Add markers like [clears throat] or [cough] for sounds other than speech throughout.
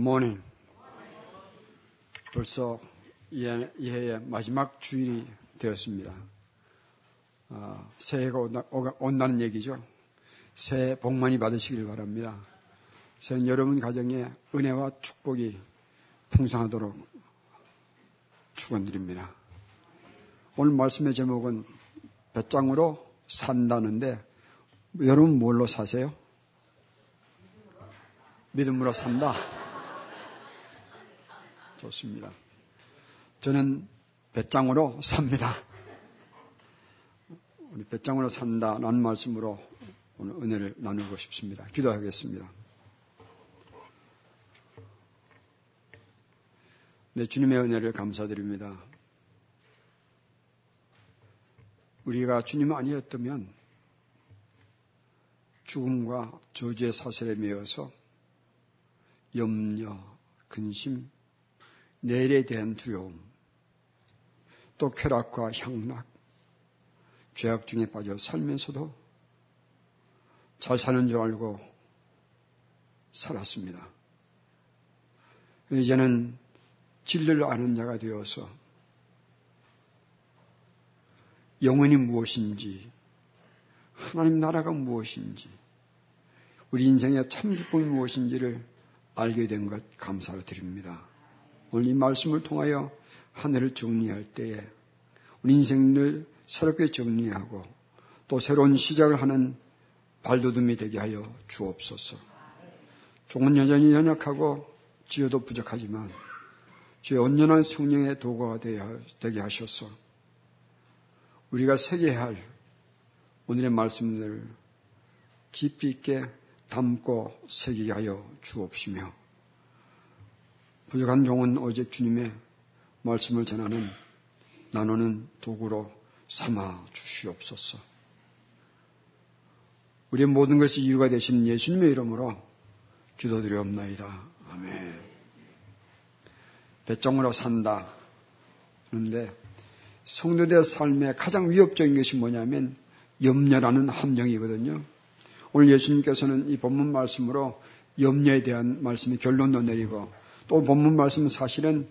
morning. 벌써 이 해의 마지막 주일이 되었습니다. 어, 새해가 온다, 온다는 얘기죠. 새해 복 많이 받으시길 바랍니다. 새해 여러분 가정에 은혜와 축복이 풍성하도록 축원드립니다. 오늘 말씀의 제목은 배짱으로 산다는데 여러분 뭘로 사세요? 믿음으로 산다. 좋습니다. 저는 배짱으로 삽니다. 우리 배짱으로 산다라는 말씀으로 오늘 은혜를 나누고 싶습니다. 기도하겠습니다. 네, 주님의 은혜를 감사드립니다. 우리가 주님 아니었다면 죽음과 저주의 사슬에 매여서 염려, 근심, 내일에 대한 두려움, 또 쾌락과 향락, 죄악 중에 빠져 살면서도 잘 사는 줄 알고 살았습니다. 이제는 진리를 아는 자가 되어서 영원히 무엇인지, 하나님 나라가 무엇인지, 우리 인생의 참 기쁨이 무엇인지를 알게 된 것 감사를 드립니다. 오늘 이 말씀을 통하여 하늘을 정리할 때에 우리 인생을 새롭게 정리하고 또 새로운 시작을 하는 발돋움이 되게 하여 주옵소서. 종은 여전히 연약하고 지어도 부족하지만 주의 온전한 성령의 도구가 되게 하셔서 우리가 새겨야 할 오늘의 말씀들을 깊이 있게 담고 새기게 하여 주옵시며 부족한 종은 오직 주님의 말씀을 전하는 나누는 도구로 삼아 주시옵소서. 우리의 모든 것이 이유가 되신 예수님의 이름으로 기도드리옵나이다. 아멘. 배짱으로 산다. 그런데 성도들의 삶의 가장 위협적인 것이 뭐냐면 염려라는 함정이거든요. 오늘 예수님께서는 이 본문 말씀으로 염려에 대한 말씀의 결론도 내리고 또 본문 말씀은 사실은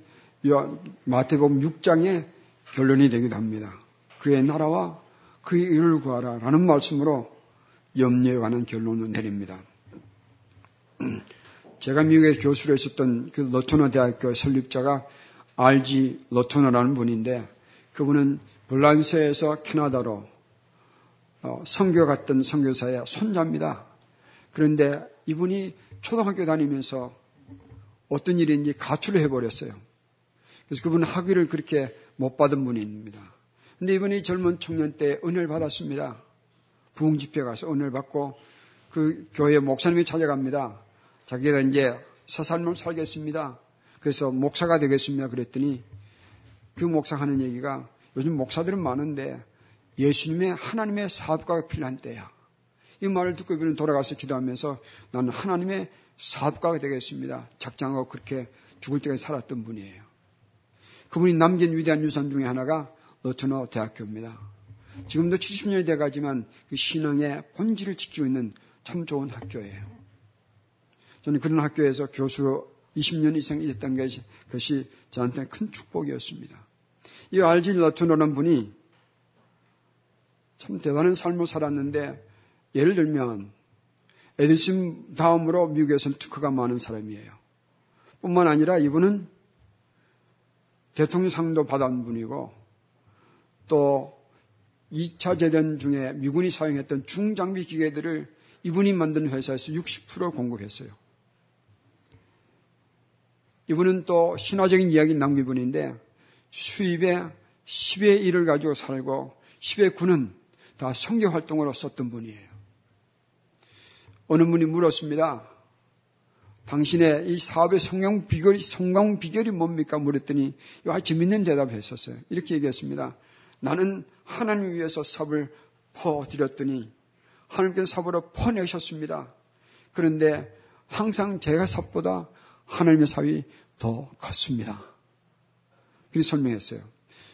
마태복음 6장의 결론이 되기도 합니다. 그의 나라와 그의 일을 구하라 라는 말씀으로 염려에 관한 결론을 내립니다. [clears throat] 제가 미국에 교수로 있었던 그 러토너 대학교 설립자가 RG 러토너라는 분인데 그분은 블란스에서 캐나다로 어, 성교 갔던 성교사의 손자입니다. 그런데 이분이 초등학교 다니면서 어떤 일인지 가출을 해버렸어요. 그래서 그분은 학위를 그렇게 못 받은 분입니다. 근데 이분이 젊은 청년 때 은혜를 받았습니다. 부흥 집회 가서 은혜를 받고 그 교회 목사님이 찾아갑니다. 자기가 이제 새 삶을 살겠습니다. 그래서 목사가 되겠습니다. 그랬더니 그 목사 하는 얘기가 요즘 목사들은 많은데 예수님의 하나님의 사업가가 필요한 때야. 이 말을 듣고 이분은 돌아가서 기도하면서 나는 하나님의 사업가가 되겠습니다. 작정하고 그렇게 죽을 때까지 살았던 분이에요. 그분이 남긴 위대한 유산 중에 하나가 너트너 대학교입니다. 지금도 70년이 돼가지만 그 신앙의 본질을 지키고 있는 참 좋은 학교예요. 저는 그런 학교에서 교수로 20년 이상 있었던 것이, 저한테 큰 축복이었습니다. 이 알지 너트너라는 분이 참 대단한 삶을 살았는데 예를 들면 에디슨 다음으로 미국에서는 특허가 많은 사람이에요. 뿐만 아니라 이분은 대통령상도 받은 분이고 또 2차 재전 중에 미군이 사용했던 중장비 기계들을 이분이 만든 회사에서 60%를 공급했어요. 이분은 또 신화적인 이야기 남긴 분인데 수입의 10의 1을 가지고 살고 10의 9는 다 성교 활동으로 썼던 분이에요. 어느 분이 물었습니다. 당신의 이 사업의 성공 비결이, 성공 비결이 뭡니까? 물었더니 아주 재밌는 대답을 했었어요. 이렇게 얘기했습니다. 나는 하나님 위해서 삽을 퍼드렸더니 하나님께서 삽으로 퍼내셨습니다. 그런데 항상 제가 삽보다 하나님의 삽이 더 컸습니다. 그렇게 설명했어요.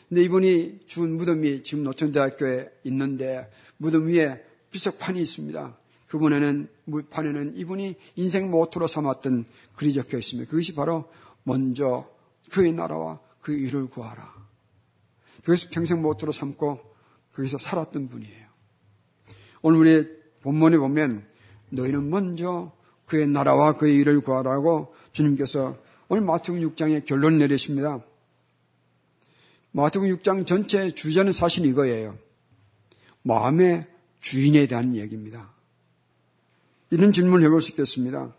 근데 이분이 죽은 무덤이 지금 노천대학교에 있는데 무덤 위에 비석판이 있습니다. 그분에는 무판에는 이분이 인생 모토로 삼았던 글이 적혀 있습니다. 그것이 바로 먼저 그의 나라와 그 의를 구하라. 그것을 평생 모토로 삼고 거기서 살았던 분이에요. 오늘 우리 본문에 보면 너희는 먼저 그의 나라와 그의 의를 구하라고 주님께서 오늘 마태복음 6장에 결론 내리십니다. 마태복음 6장 전체 주제는 사실 이거예요. 마음의 주인에 대한 얘기입니다. 이런 질문을 해볼 수 있겠습니다.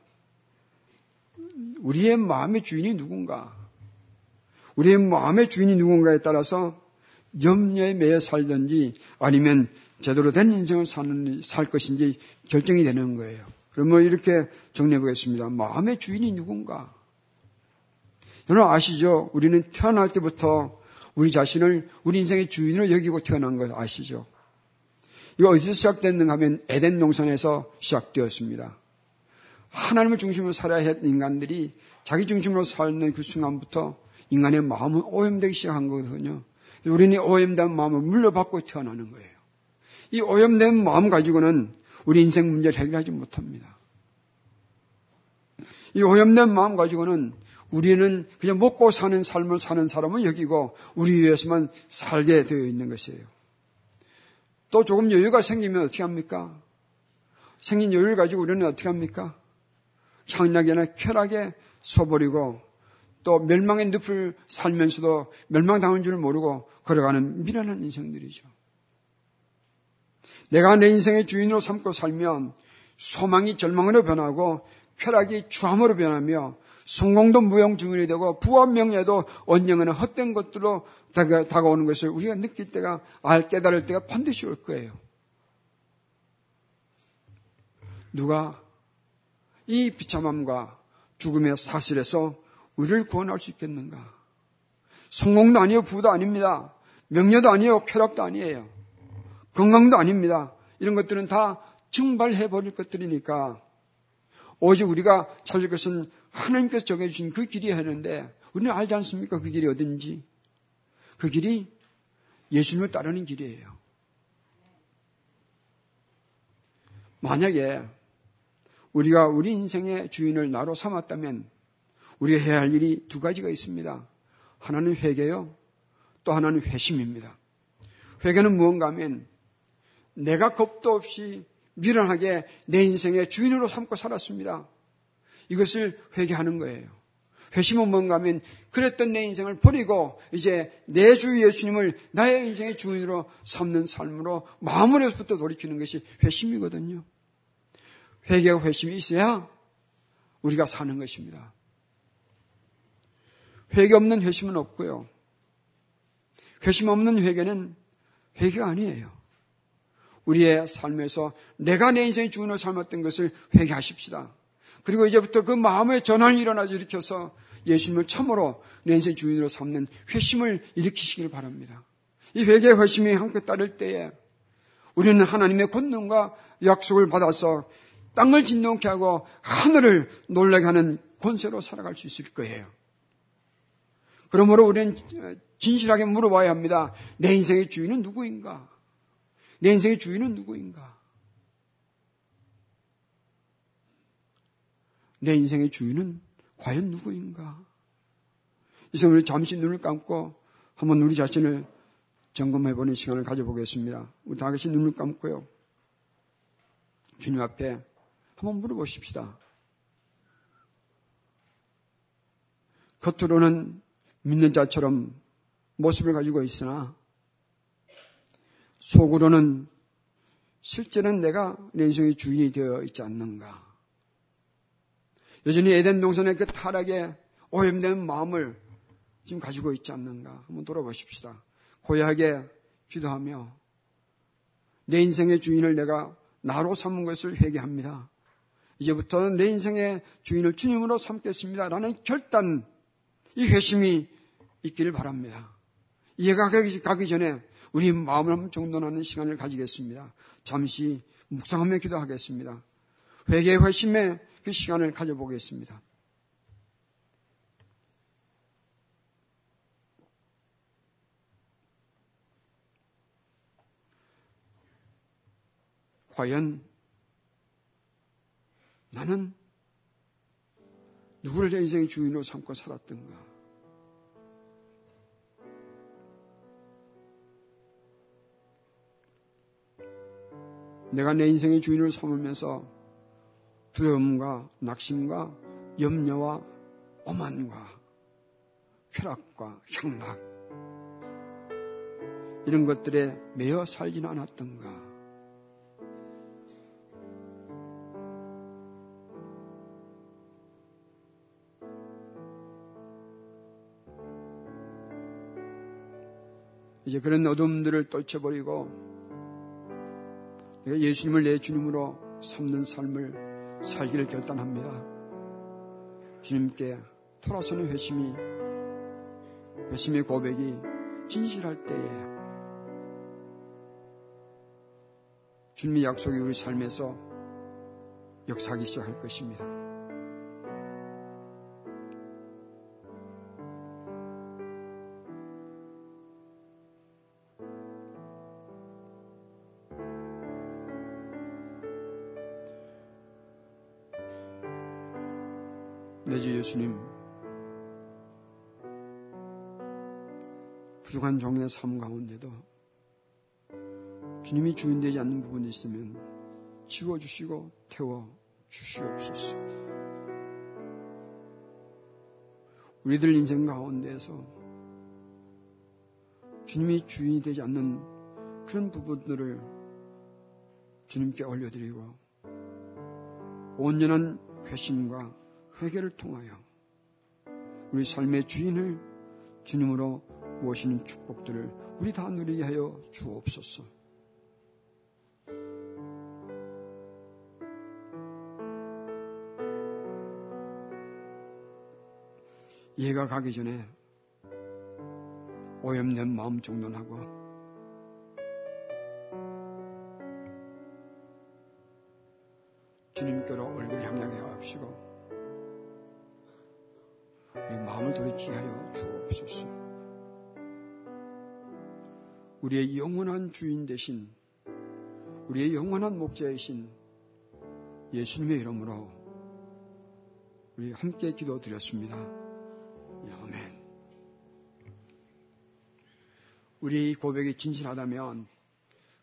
우리의 마음의 주인이 누군가? 우리의 마음의 주인이 누군가에 따라서 염려에 매여 살든지 아니면 제대로 된 인생을 사는, 살 것인지 결정이 되는 거예요. 그러면 이렇게 정리해 보겠습니다. 마음의 주인이 누군가? 여러분 아시죠? 우리는 태어날 때부터 우리 자신을 우리 인생의 주인으로 여기고 태어난 거 아시죠? 이거 어디서 시작됐는가 하면 에덴 농산에서 시작되었습니다. 하나님을 중심으로 살아야 할 인간들이 자기 중심으로 살는 그 순간부터 인간의 마음은 오염되기 시작한 거거든요. 우리는 오염된 마음을 물려받고 태어나는 거예요. 이 오염된 마음 가지고는 우리 인생 문제를 해결하지 못합니다. 이 오염된 마음 가지고는 우리는 그냥 먹고 사는 삶을 사는 사람을 여기고 우리 위해서만 살게 되어 있는 것이에요. 또 조금 여유가 생기면 어떻게 합니까? 생긴 여유를 가지고 우리는 어떻게 합니까? 향락이나 쾌락에 쏘버리고 또 멸망의 늪을 살면서도 멸망당한 줄 모르고 걸어가는 미련한 인생들이죠. 내가 내 인생의 주인으로 삼고 살면 소망이 절망으로 변하고 쾌락이 추함으로 변하며 성공도 무용증언이 되고 부와 명예도 언젠가는 헛된 것들로 다가, 오는 것을 우리가 느낄 때가 알 깨달을 때가 반드시 올 거예요. 누가 이 비참함과 죽음의 사실에서 우리를 구원할 수 있겠는가? 성공도 아니요 부도 아닙니다. 명예도 아니요 쾌락도 아니에요. 건강도 아닙니다. 이런 것들은 다 증발해 버릴 것들이니까 오직 우리가 찾을 것은 하나님께서 정해주신 그 길이 하는데 우리는 알지 않습니까? 그 길이 어딘지. 그 길이 예수님을 따르는 길이에요. 만약에 우리가 우리 인생의 주인을 나로 삼았다면 우리가 해야 할 일이 두 가지가 있습니다. 하나는 회개요. 또 하나는 회심입니다. 회개는 무언가 하면 내가 겁도 없이 미련하게 내 인생의 주인으로 삼고 살았습니다. 이것을 회개하는 거예요. 회심은 뭔가 하면 그랬던 내 인생을 버리고 이제 내 주 예수님을 나의 인생의 주인으로 삼는 삶으로 마음으로부터 돌이키는 것이 회심이거든요. 회개와 회심이 있어야 우리가 사는 것입니다. 회개 없는 회심은 없고요. 회심 없는 회개는 회개가 아니에요. 우리의 삶에서 내가 내 인생의 주인으로 삶았던 것을 회개하십시다. 그리고 이제부터 그 마음의 전환이 일어나서 일으켜서 예수님을 참으로 내 인생 주인으로 삼는 회심을 일으키시길 바랍니다. 이 회개의 회심이 함께 따를 때에 우리는 하나님의 권능과 약속을 받아서 땅을 진동케 하고 하늘을 놀라게 하는 권세로 살아갈 수 있을 거예요. 그러므로 우리는 진실하게 물어봐야 합니다. 내 인생의 주인은 누구인가? 내 인생의 주인은 누구인가? 내 인생의 주인은 과연 누구인가? 이제 우리 잠시 눈을 감고 한번 우리 자신을 점검해보는 시간을 가져보겠습니다. 우리 다 같이 눈을 감고요. 주님 앞에 한번 물어보십시다. 겉으로는 믿는 자처럼 모습을 가지고 있으나 속으로는 실제는 내가 내 인생의 주인이 되어 있지 않는가. 여전히 에덴 동산의 그 타락에 오염된 마음을 지금 가지고 있지 않는가. 한번 돌아보십시다. 고약하게 기도하며 내 인생의 주인을 내가 나로 삼은 것을 회개합니다. 이제부터는 내 인생의 주인을 주님으로 삼겠습니다. 라는 결단, 이 회심이 있기를 바랍니다. 이해가 가기 전에 우리 마음을 한번 정돈하는 시간을 가지겠습니다. 잠시 묵상하며 기도하겠습니다. 회개 회심의 그 시간을 가져보겠습니다. 과연 나는 누구를 내 인생의 주인으로 삼고 살았던가? 내가 내 인생의 주인을 삼으면서 두려움과 낙심과 염려와 오만과 쾌락과 향락 이런 것들에 매여 살지는 않았던가? 이제 그런 어둠들을 떨쳐버리고 예수님을 내 주님으로 삼는 삶을 살기를 결단합니다. 주님께 돌아서는 회심이, 회심의 고백이 진실할 때에 주님의 약속이 우리 삶에서 역사하기 시작할 것입니다. 부족한 종의 삶 가운데도 주님이 주인되지 않는 부분이 있으면 지워주시고 태워주시옵소서. 우리들 인생 가운데에서 주님이 주인이 되지 않는 그런 부분들을 주님께 올려드리고 온전한 회심과 회개를 통하여 우리 삶의 주인을 주님으로 모시는 축복들을 우리 다 누리게 하여 주옵소서. 이해가 가기 전에 오염된 마음 정돈하고 주님께로 얼굴 향하게 하옵시고 우리 마음을 돌이키게 하여 주옵소서. 우리의 영원한 주인 대신 우리의 영원한 목자이신 예수님의 이름으로 우리 함께 기도 드렸습니다. 아멘. 우리 고백이 진실하다면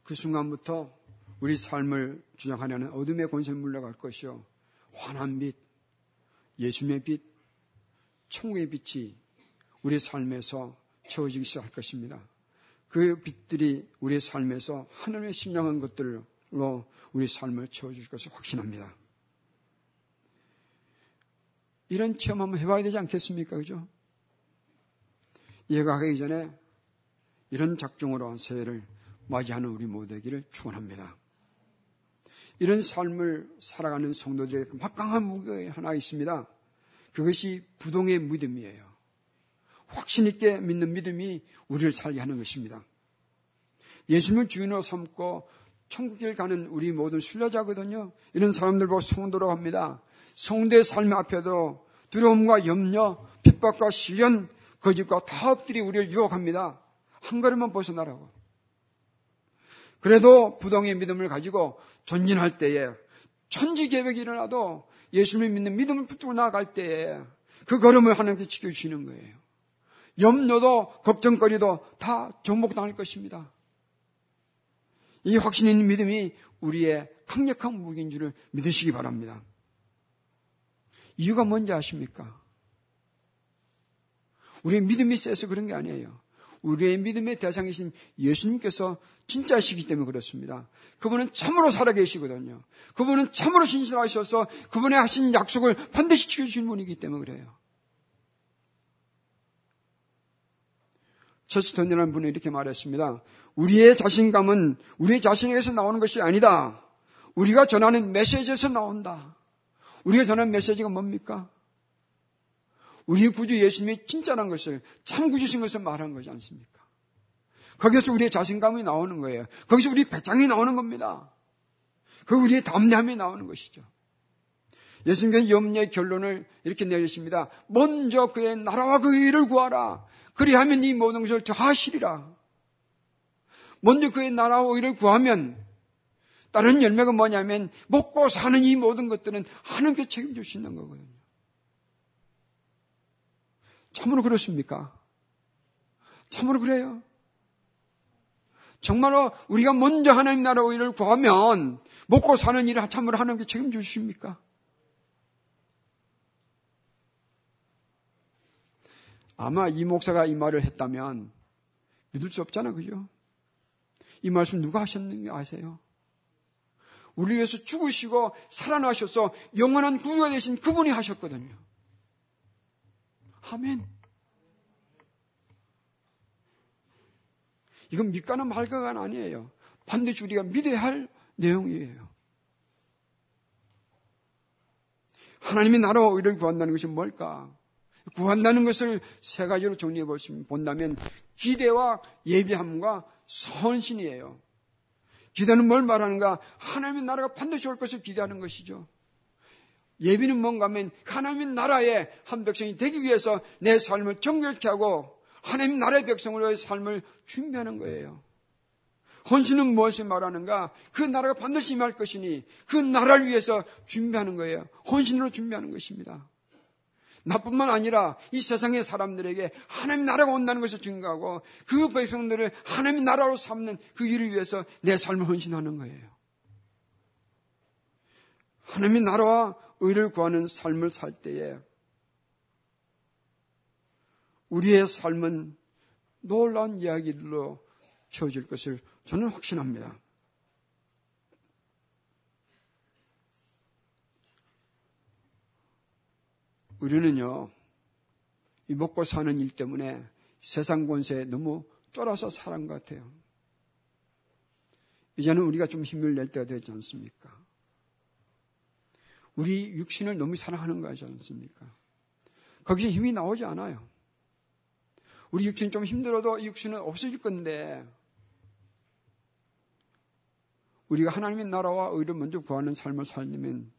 그 순간부터 우리 삶을 주장하려는 어둠의 권세 물러갈 것이요. 환한 빛, 예수님의 빛, 천국의 빛이 우리 삶에서 채워지기 시작할 것입니다. 그 빛들이 우리의 삶에서 하늘의 신령한 것들로 우리 삶을 채워줄 것을 확신합니다. 이런 체험 한번 해봐야 되지 않겠습니까? 그죠? 이해가 가기 전에 이런 작정으로 새해를 맞이하는 우리 모두에게를 축원합니다. 이런 삶을 살아가는 성도들에게 막강한 무게 하나 있습니다. 그것이 부동의 믿음이에요. 확신 있게 믿는 믿음이 우리를 살게 하는 것입니다. 예수님을 주인으로 삼고 천국에 가는 우리 모든 순례자거든요. 이런 사람들 보고 성도로 갑니다. 성도의 삶 앞에도 두려움과 염려, 핍박과 시련, 거짓과 다업들이 우리를 유혹합니다. 한 걸음만 벗어나라고. 그래도 부동의 믿음을 가지고 전진할 때에 천지 계획이 일어나도 예수님을 믿는 믿음을 붙들고 나아갈 때에 그 걸음을 하나님께 지켜주시는 거예요. 염려도 걱정거리도 다 정복당할 것입니다. 이 확신 있는 믿음이 우리의 강력한 무기인 줄을 믿으시기 바랍니다. 이유가 뭔지 아십니까? 우리의 믿음이 세서 그런 게 아니에요. 우리의 믿음의 대상이신 예수님께서 진짜시기 때문에 그렇습니다. 그분은 참으로 살아계시거든요. 그분은 참으로 신실하셔서 그분의 하신 약속을 반드시 지켜주신 분이기 때문에 그래요. 체스턴이라는 분이 이렇게 말했습니다. 우리의 자신감은 우리 자신에게서 나오는 것이 아니다. 우리가 전하는 메시지에서 나온다. 우리가 전하는 메시지가 뭡니까? 우리 구주 예수님이 진짜란 것을 참 구주신 것을 말한 거지 않습니까? 거기서 우리의 자신감이 나오는 거예요. 거기서 우리 배짱이 나오는 겁니다. 그 우리의 담대함이 나오는 것이죠. 예수님께서 염려의 결론을 이렇게 내리십니다. 먼저 그의 나라와 그 일을 구하라. 그리하면 이 모든 것을 저하시리라. 먼저 그의 나라와 의를 구하면 다른 열매가 뭐냐면 먹고 사는 이 모든 것들은 하나님께 책임질 수 있는 거거든요. 참으로 그렇습니까? 참으로 그래요. 정말로 우리가 먼저 하나님 나라 의를 구하면 먹고 사는 일을 참으로 하나님께 책임져 주십니까? 아마 이 목사가 이 말을 했다면 믿을 수 없잖아, 그죠? 이 말씀 누가 하셨는지 아세요? 우리 위해서 죽으시고 살아나셔서 영원한 구유가 되신 그분이 하셨거든요. 아멘. 이건 믿거나 말거가 아니에요. 반드시 우리가 믿어야 할 내용이에요. 하나님이 나라와 의를 구한다는 것이 뭘까? 구한다는 것을 세 가지로 정리해 본다면 기대와 예비함과 선신이에요. 기대는 뭘 말하는가? 하나님의 나라가 반드시 올 것을 기대하는 것이죠. 예비는 뭔가 하면 하나님의 나라의 한 백성이 되기 위해서 내 삶을 정결케 하고 하나님 나라의 백성으로의 삶을 준비하는 거예요. 헌신은 무엇을 말하는가? 그 나라가 반드시 임할 것이니 그 나라를 위해서 준비하는 거예요. 헌신으로 준비하는 것입니다. 나뿐만 아니라 이 세상의 사람들에게 하나님 나라가 온다는 것을 증거하고 그 백성들을 하나님 나라로 삼는 그 일을 위해서 내 삶을 헌신하는 거예요. 하나님의 나라와 의를 구하는 삶을 살 때에 우리의 삶은 놀라운 이야기들로 채워질 것을 저는 확신합니다. 우리는요, 이 먹고 사는 일 때문에 세상 권세에 너무 쫄아서 살은 것 같아요. 이제는 우리가 좀 힘을 낼 때가 되지 않습니까? 우리 육신을 너무 사랑하는 거지 않습니까? 거기서 힘이 나오지 않아요. 우리 육신이 좀 힘들어도 이 육신은 없어질 건데, 우리가 하나님의 나라와 의를 먼저 구하는 삶을 살려면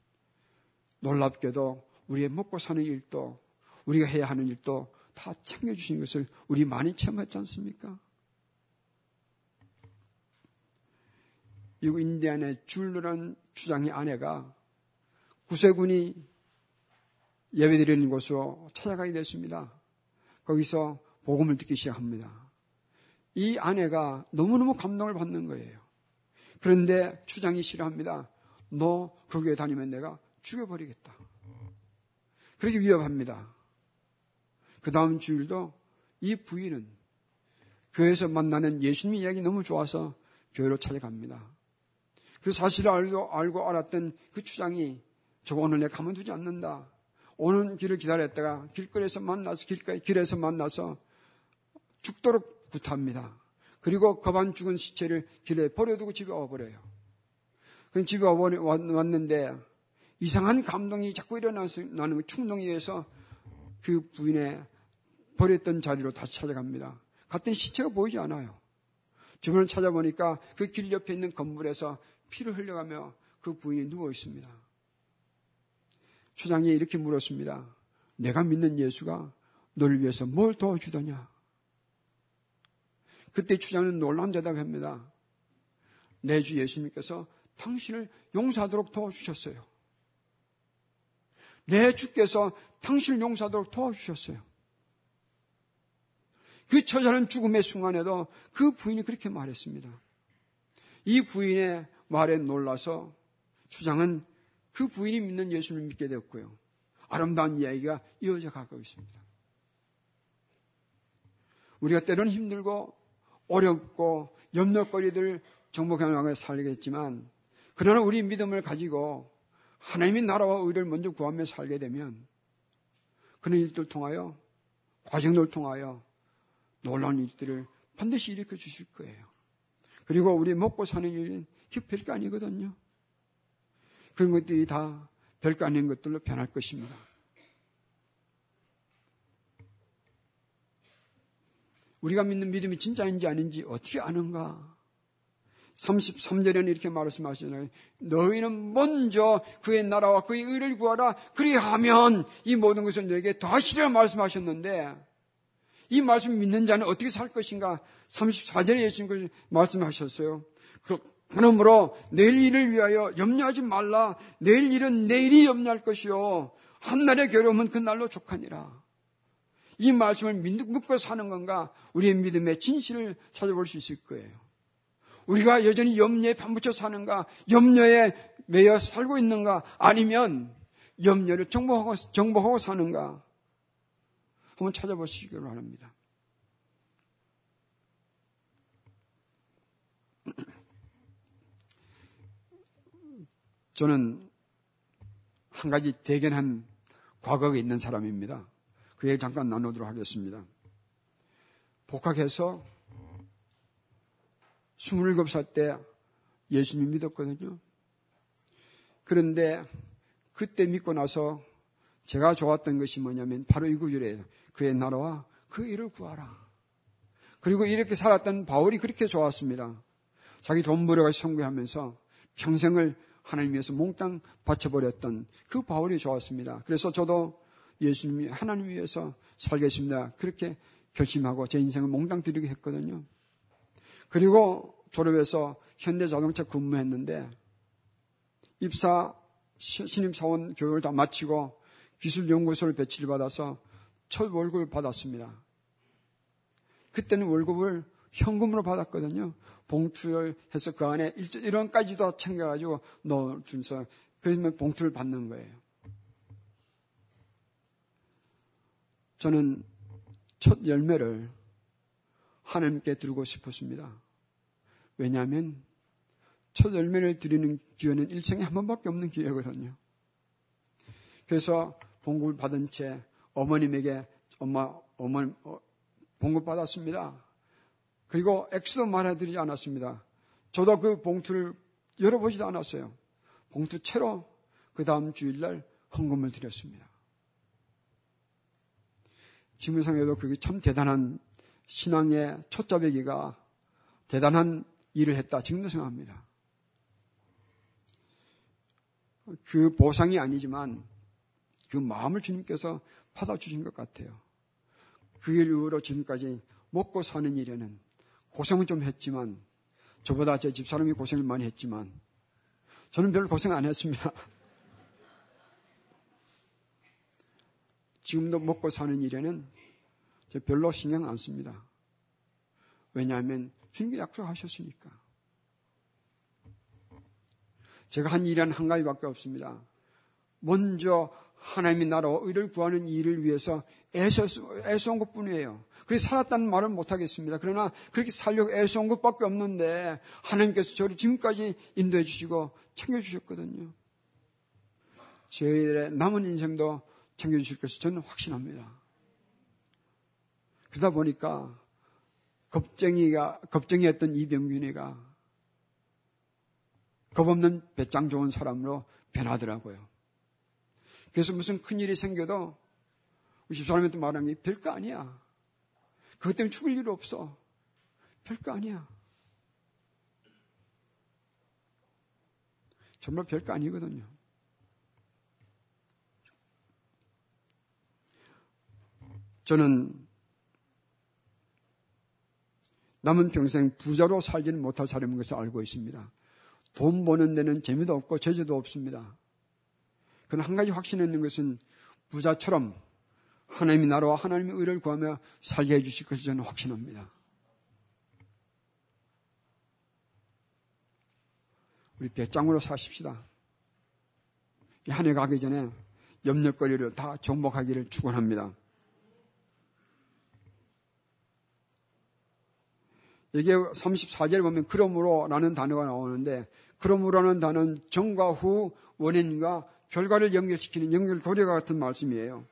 놀랍게도 우리의 먹고 사는 일도 우리가 해야 하는 일도 다 챙겨주신 것을 우리 많이 체험했지 않습니까? 미국 인디안의 줄르란 주장의 아내가 구세군이 예배드리는 곳으로 찾아가게 됐습니다. 거기서 복음을 듣기 시작합니다. 이 아내가 너무너무 감동을 받는 거예요. 그런데 추장이 싫어합니다. 너 그 교회 다니면 내가 죽여버리겠다. 그렇게 위협합니다. 그 다음 주일도 이 부인은 교회에서 만나는 예수님 이야기 너무 좋아서 교회로 찾아갑니다. 그 사실을 알고, 알고 알았던 그 추장이 저거 오늘 내 가만두지 않는다. 오는 길을 기다렸다가 길거리에서 만나서 길가 길에서 만나서 죽도록 구타합니다. 그리고 거반 죽은 시체를 길에 버려두고 집에 와버려요. 그 집에 왔는데 이상한 감동이 자꾸 일어나는 그 충동에 의해서 그 부인의 버렸던 자리로 다시 찾아갑니다. 같은 시체가 보이지 않아요. 주변을 찾아보니까 그 길 옆에 있는 건물에서 피를 흘려가며 그 부인이 누워 있습니다. 초장이 이렇게 물었습니다. 내가 믿는 예수가 너를 위해서 뭘 도와주더냐? 그때 추장은 놀란 대답합니다. 내주 예수님께서 당신을 용서하도록 도와주셨어요. 내 주께서 당신을 용서하도록 도와주셨어요. 그 처자는 죽음의 순간에도 그 부인이 그렇게 말했습니다. 이 부인의 말에 놀라서 주장은 그 부인이 믿는 예수님을 믿게 되었고요. 아름다운 이야기가 이어져 가고 있습니다. 우리가 때로는 힘들고 어렵고 염려거리들 정복해나가며 살겠지만 그러나 우리 믿음을 가지고 하나님의 나라와 의를 먼저 구하며 살게 되면 그런 일들 통하여 과정을 통하여 놀라운 일들을 반드시 일으켜 주실 거예요. 그리고 우리 먹고 사는 일은 별거 아니거든요. 그런 것들이 다 별거 아닌 것들로 변할 것입니다. 우리가 믿는 믿음이 진짜인지 아닌지 어떻게 아는가? 33절에는 이렇게 말씀하시잖아요. 너희는 먼저 그의 나라와 그의 의를 구하라. 그리하면 이 모든 것을 너에게 더하시리라 말씀하셨는데 이 말씀 믿는 자는 어떻게 살 것인가? 34절에 예수님께서 말씀하셨어요. 그러므로 내일 일을 위하여 염려하지 말라. 내일 일은 내일이 염려할 것이요. 한날의 괴로움은 그날로 족하니라. 이 말씀을 믿고 사는 건가? 우리의 믿음의 진실을 찾아볼 수 있을 거예요. 우리가 여전히 염려에 반붙여 사는가? 염려에 매여 살고 있는가? 아니면 염려를 정복하고, 정복하고 사는가? 한번 찾아보시기를 바랍니다. [clears throat] 저는 한 가지 대견한 과거가 있는 사람입니다. 그 얘기 잠깐 나누도록 하겠습니다. 복학해서 27살 때 예수님 믿었거든요. 그런데 그때 믿고 나서 제가 좋았던 것이 뭐냐면 바로 이 구절이에요. 그의 나라와 그 일을 구하라. 그리고 이렇게 살았던 바울이 그렇게 좋았습니다. 자기 돈 벌어가지고 선교하면서 평생을 하나님 위해서 몽땅 바쳐버렸던 그 바울이 좋았습니다. 그래서 저도 예수님이 하나님 위해서 살겠습니다. 그렇게 결심하고 제 인생을 몽땅 드리게 했거든요. 그리고 졸업해서 현대자동차 근무했는데 입사 신임사원 교육을 다 마치고 기술연구소를 배치를 받아서 첫 월급을 받았습니다. 그때는 월급을 현금으로 받았거든요. 봉투를 해서 그 안에 1원까지도 챙겨가지고 넣어준서 그러면 봉투를 받는 거예요. 저는 첫 열매를 하나님께 드리고 싶었습니다. 왜냐하면 첫 열매를 드리는 기회는 일생에 한 번밖에 없는 기회거든요. 그래서 봉급을 받은 채 어머님에게 엄마, 어머니, 어, 봉급 받았습니다. 그리고 액수도 말해드리지 않았습니다. 저도 그 봉투를 열어보지도 않았어요. 봉투 채로 그 다음 주일날 헌금을 드렸습니다. 지문상에도 그게 참 대단한 신앙의 초짜배기가 대단한 일을 했다. 지금도 생각합니다. 그 보상이 아니지만 그 마음을 주님께서 받아주신 것 같아요. 그 이후로 지금까지 먹고 사는 일에는 고생은 좀 했지만 저보다 제 집사람이 고생을 많이 했지만 저는 별로 고생 안 했습니다. [laughs] 지금도 먹고 사는 일에는 별로 신경 안 씁니다. 왜냐하면 주님께 약속하셨으니까. 제가 한 일은 한 가지밖에 없습니다. 먼저 하나님의 나라와 의를 구하는 일을 위해서 애써, 애써온 것 뿐이에요. 그래서 살았다는 말은 못하겠습니다. 그러나 그렇게 살려고 애써온 것 밖에 없는데 하나님께서 저를 지금까지 인도해 주시고 챙겨주셨거든요. 제 남은 인생도 챙겨주실 것을 저는 확신합니다. 그러다 보니까 겁쟁이가, 겁쟁이였던 이병균이가 겁 없는 배짱 좋은 사람으로 변하더라고요. 그래서 무슨 큰 일이 생겨도 우리 집사람한테 말하는 게 별거 아니야. 그것 때문에 죽을 일 없어. 별거 아니야. 정말 별거 아니거든요. 저는 남은 평생 부자로 살지는 못할 사람인 것을 알고 있습니다. 돈 버는 데는 재미도 없고 제재도 없습니다. 그러나 한 가지 확신했는 것은 부자처럼 하나님의 나라와 하나님의 의를 구하며 살게 해주실 것을 저는 확신합니다. 우리 배짱으로 사십시다. 이 한 해 가기 전에 염려거리를 다 정복하기를 축원합니다. 이게 34절 보면 그러므로 라는 단어가 나오는데 그러므로라는 단어는 정과 후 원인과 결과를 연결시키는 연결 도래가 같은 말씀이에요.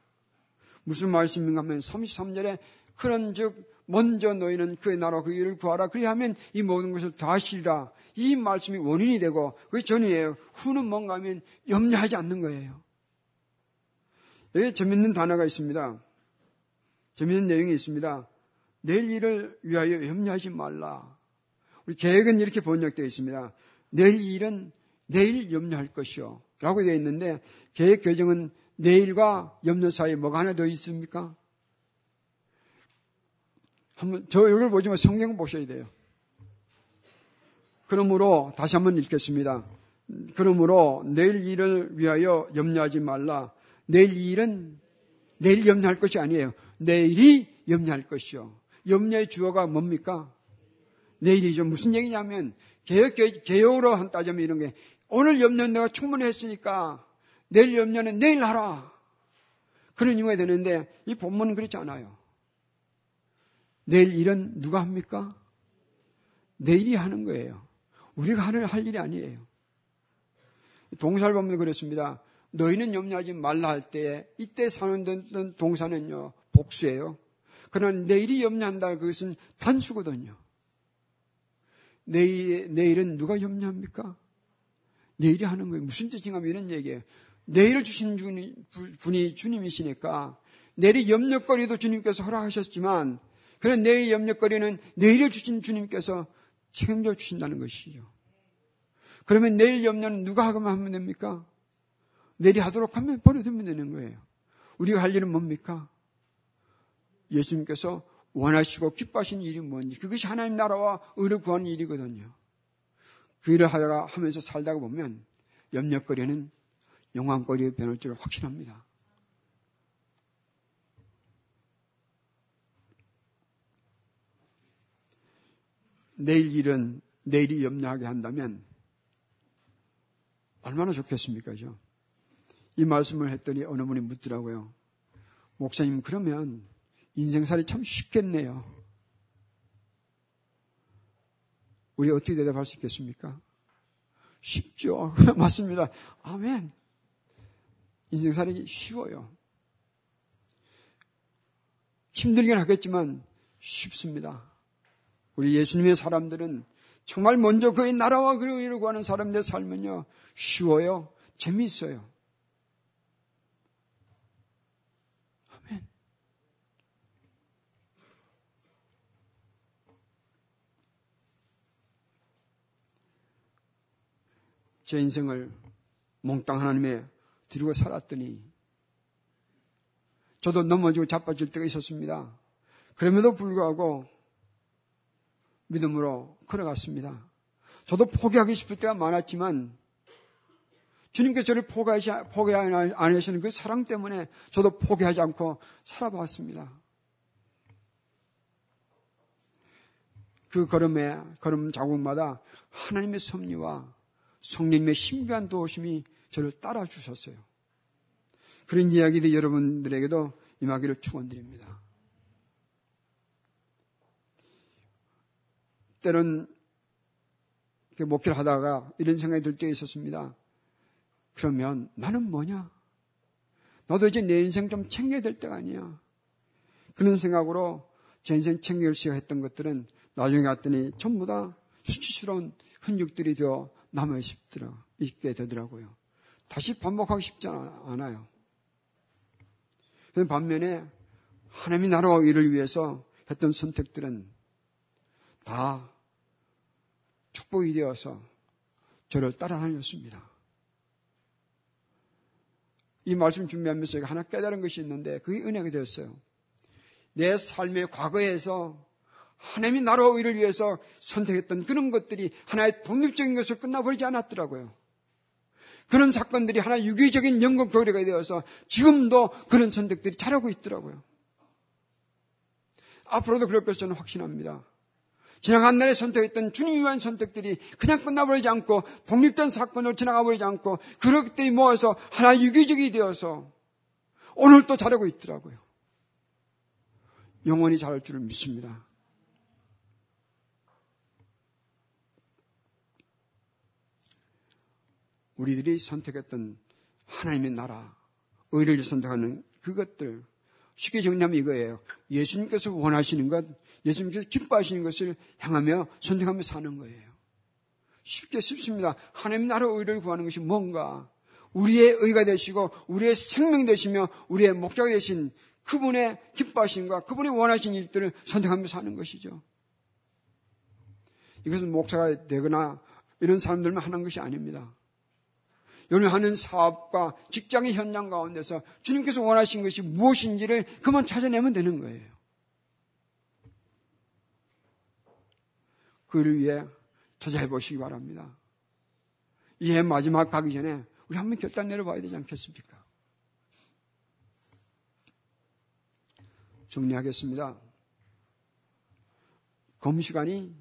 무슨 말씀인가 하면 33절에 그런 즉 먼저 너희는 그의 나라 그 일을 구하라 그리하면 이 모든 것을 다 하시리라 이 말씀이 원인이 되고 그게 전이에요. 후는 뭔가 하면 염려하지 않는 거예요. 여기 재밌는 단어가 있습니다. 재밌는 내용이 있습니다. 내일 일을 위하여 염려하지 말라. 우리 계획은 이렇게 번역되어 있습니다. 내일 일은 내일 염려할 것이요. 라고 되어 있는데 계획 결정은 내일과 염려 사이에 뭐가 하나 더 있습니까? 한번 저 이걸 보지만 성경 보셔야 돼요. 그러므로 다시 한번 읽겠습니다. 그러므로 내일 일을 위하여 염려하지 말라. 내일 일은 내일 염려할 것이 아니에요. 내일이 염려할 것이요. 염려의 주어가 뭡니까? 내일이죠. 무슨 얘기냐면 개혁, 개혁으로 한다자면 이런 게 오늘 염려는 내가 충분히 했으니까 내일 염려는 내일 하라. 그런 의미가 되는데 이 본문은 그렇지 않아요. 내일 일은 누가 합니까? 내일이 하는 거예요. 우리가 할, 할 일이 아니에요. 동사를 보면 그렇습니다. 너희는 염려하지 말라 할때 이때 사는 동사는요 복수예요. 그러나 내일이 염려한다 그것은 단수거든요. 내일, 내일은 누가 염려합니까? 내일이 하는 거예요. 무슨 뜻인가 이런 얘기예요. 내일을 주신 분이 주님이시니까 내일이 염려거리도 주님께서 허락하셨지만 그런 내일 염려거리는 내일을 주신 주님께서 책임져 주신다는 것이죠. 그러면 내일 염려는 누가 하고만 하면 됩니까? 내일이 하도록 하면 버려두면 되는 거예요. 우리가 할 일은 뭡니까? 예수님께서 원하시고 기뻐하신 일이 뭔지 그것이 하나님 나라와 의를 구하는 일이거든요. 그 일을 하다가 하면서 살다가 보면 염려거리는 영광거리에 변할 줄 확신합니다. 내일 일은 내일이 염려하게 한다면 얼마나 좋겠습니까? 이 말씀을 했더니 어느 분이 묻더라고요. 목사님, 그러면 인생살이 참 쉽겠네요. 우리 어떻게 대답할 수 있겠습니까? 쉽죠. [laughs] 맞습니다. 아멘. 인생살이 쉬워요. 힘들긴 하겠지만 쉽습니다. 우리 예수님의 사람들은 정말 먼저 그의 나라와 그의 일을 구하는 사람들의 삶은요, 쉬워요. 재미있어요. 제 인생을 몽땅 하나님의 뒤로 살았더니 저도 넘어지고 자빠질 때가 있었습니다. 그럼에도 불구하고 믿음으로 걸어갔습니다. 저도 포기하기 싶을 때가 많았지만 주님께서 저를 포기하지, 포기 안 하시는 그 사랑 때문에 저도 포기하지 않고 살아봤습니다. 그 걸음에, 걸음 자국마다 하나님의 섭리와 성령님의 신비한 도우심이 저를 따라주셨어요. 그런 이야기도 여러분들에게도 임하기를 축원드립니다. 때는 목회를 하다가 이런 생각이 들때 있었습니다. 그러면 나는 뭐냐? 나도 이제 내 인생 좀 챙겨야 될 때가 아니야. 그런 생각으로 제 인생 챙길 시가 했던 것들은 나중에 갔더니 전부 다 수치스러운 흔적들이 되어 남아있게 되더라고요. 다시 반복하기 쉽지 않아요. 반면에 하나님이 나라와 일을 위해서 했던 선택들은 다 축복이 되어서 저를 따라다녔습니다. 이 말씀 준비하면서 제가 하나 깨달은 것이 있는데 그게 은혜가 되었어요. 내 삶의 과거에서 하나님이 나라와 일을 위해서 선택했던 그런 것들이 하나의 독립적인 것을 끝나버리지 않았더라고요. 그런 사건들이 하나 유기적인 영국 교리가 되어서 지금도 그런 선택들이 잘하고 있더라고요. 앞으로도 그럴 것을 저는 확신합니다. 지나간 날에 선택했던 주님 위한 선택들이 그냥 끝나버리지 않고 독립된 사건을 지나가버리지 않고 그렇기 때문에 모아서 하나 유기적이 되어서 오늘 또 잘하고 있더라고요. 영원히 잘할 줄을 믿습니다. 우리들이 선택했던 하나님의 나라, 의를 선택하는 그것들, 쉽게 정리하면 이거예요. 예수님께서 원하시는 것, 예수님께서 기뻐하시는 것을 향하며 선택하며 사는 거예요. 쉽게 쉽습니다. 하나님 나라 의를 구하는 것이 뭔가? 우리의 의가 되시고 우리의 생명 되시며 우리의 목자가 되신 그분의 기뻐하심과 그분이 원하신 일들을 선택하며 사는 것이죠. 이것은 목사가 되거나 이런 사람들만 하는 것이 아닙니다. 여러분 하는 사업과 직장의 현장 가운데서 주님께서 원하신 것이 무엇인지를 그만 찾아내면 되는 거예요. 그를 위해 투자해 보시기 바랍니다. 이해 마지막 가기 전에 우리 한번 결단 내려봐야 되지 않겠습니까? 정리하겠습니다. 검시관이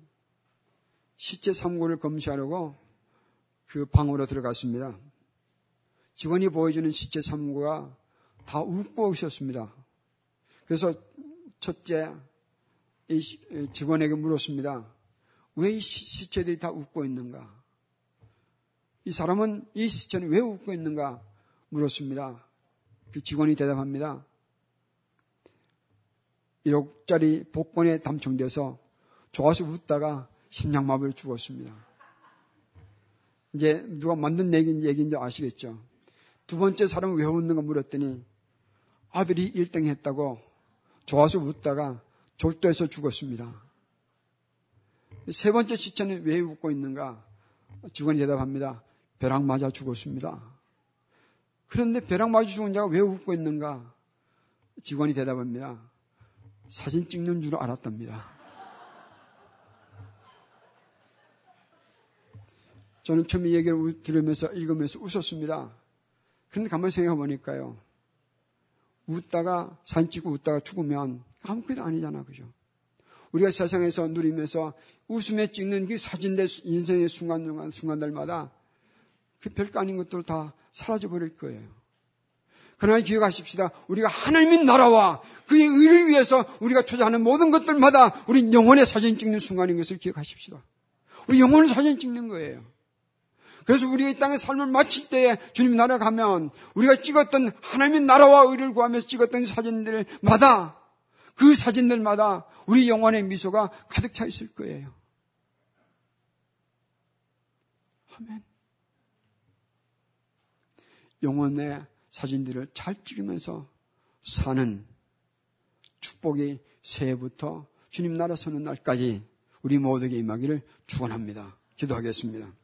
시체 삼고를 검시하려고 그 방으로 들어갔습니다. 직원이 보여주는 시체 삼고가 다 웃고 있었습니다. 그래서 첫째 이 직원에게 물었습니다. 왜 이 시체들이 다 웃고 있는가? 이 사람은 이 시체는 왜 웃고 있는가? 물었습니다. 그 직원이 대답합니다. 1억짜리 복권에 당첨돼서 좋아서 웃다가 심장마비로 죽었습니다. 이제 누가 만든 얘기인지 아시겠죠? 두 번째 사람은 왜 웃는가 물었더니 아들이 1등 했다고 좋아서 웃다가 졸도해서 죽었습니다. 세 번째 시체는 왜 웃고 있는가? 직원이 대답합니다. 벼락 맞아 죽었습니다. 그런데 벼락 맞아 죽은 자가 왜 웃고 있는가? 직원이 대답합니다. 사진 찍는 줄 알았답니다. 저는 처음에 얘기를 들으면서 읽으면서 웃었습니다. 그런데 가만히 생각해 보니까요. 웃다가 사진 찍고 웃다가 죽으면 아무것도 아니잖아. 그죠? 우리가 세상에서 누리면서 웃음에 찍는 그 사진들 인생의 순간순간 순간들마다 그 별거 아닌 것들 다 사라져 버릴 거예요. 그러나 기억하십시다. 우리가 하나님의 나라와 그의 의를 위해서 우리가 투자하는 모든 것들마다 우리 영혼의 사진 찍는 순간인 것을 기억하십시다. 우리 영혼의 사진 찍는 거예요. 그래서 우리가 이 땅의 삶을 마칠 때에 주님 나라 가면 우리가 찍었던 하나님의 나라와 의를 구하면서 찍었던 사진들마다 그 사진들마다 우리 영혼의 미소가 가득 차 있을 거예요. 아멘. 영혼의 사진들을 잘 찍으면서 사는 축복이 새해부터 주님 나라 서는 날까지 우리 모두에게 임하기를 축원합니다. 기도하겠습니다.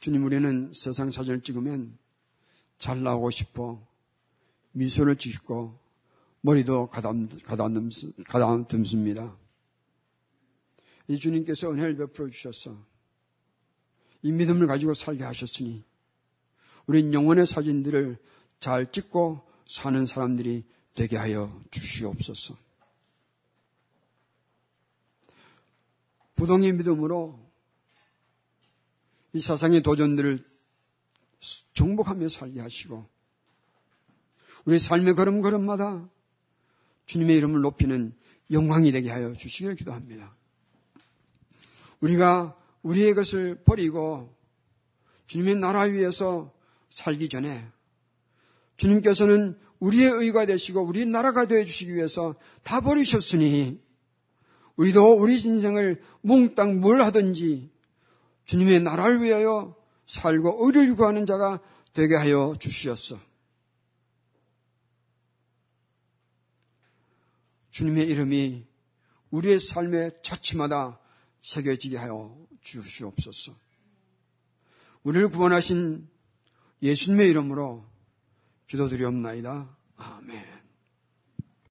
주님 우리는 세상 사진을 찍으면 잘 나오고 싶어 미소를 짓고 머리도 가다듬습니다. 이 주님께서 은혜를 베풀어 주셔서 이 믿음을 가지고 살게 하셨으니 우린 영혼의 사진들을 잘 찍고 사는 사람들이 되게 하여 주시옵소서. 부동의 믿음으로 이 세상의 도전들을 정복하며 살게 하시고 우리 삶의 걸음걸음마다 주님의 이름을 높이는 영광이 되게 하여 주시기를 기도합니다. 우리가 우리의 것을 버리고 주님의 나라 위에서 살기 전에 주님께서는 우리의 의가 되시고 우리 나라가 되어 주시기 위해서 다 버리셨으니 우리도 우리 인생을 몽땅 뭘 하든지 주님의 나라를 위하여 살고 의를 구하는 자가 되게 하여 주시옵소. 주님의 이름이 우리의 삶의 자취마다 새겨지게 하여 주시옵소서. 우리를 구원하신 예수님의 이름으로 기도드리옵나이다. 아멘.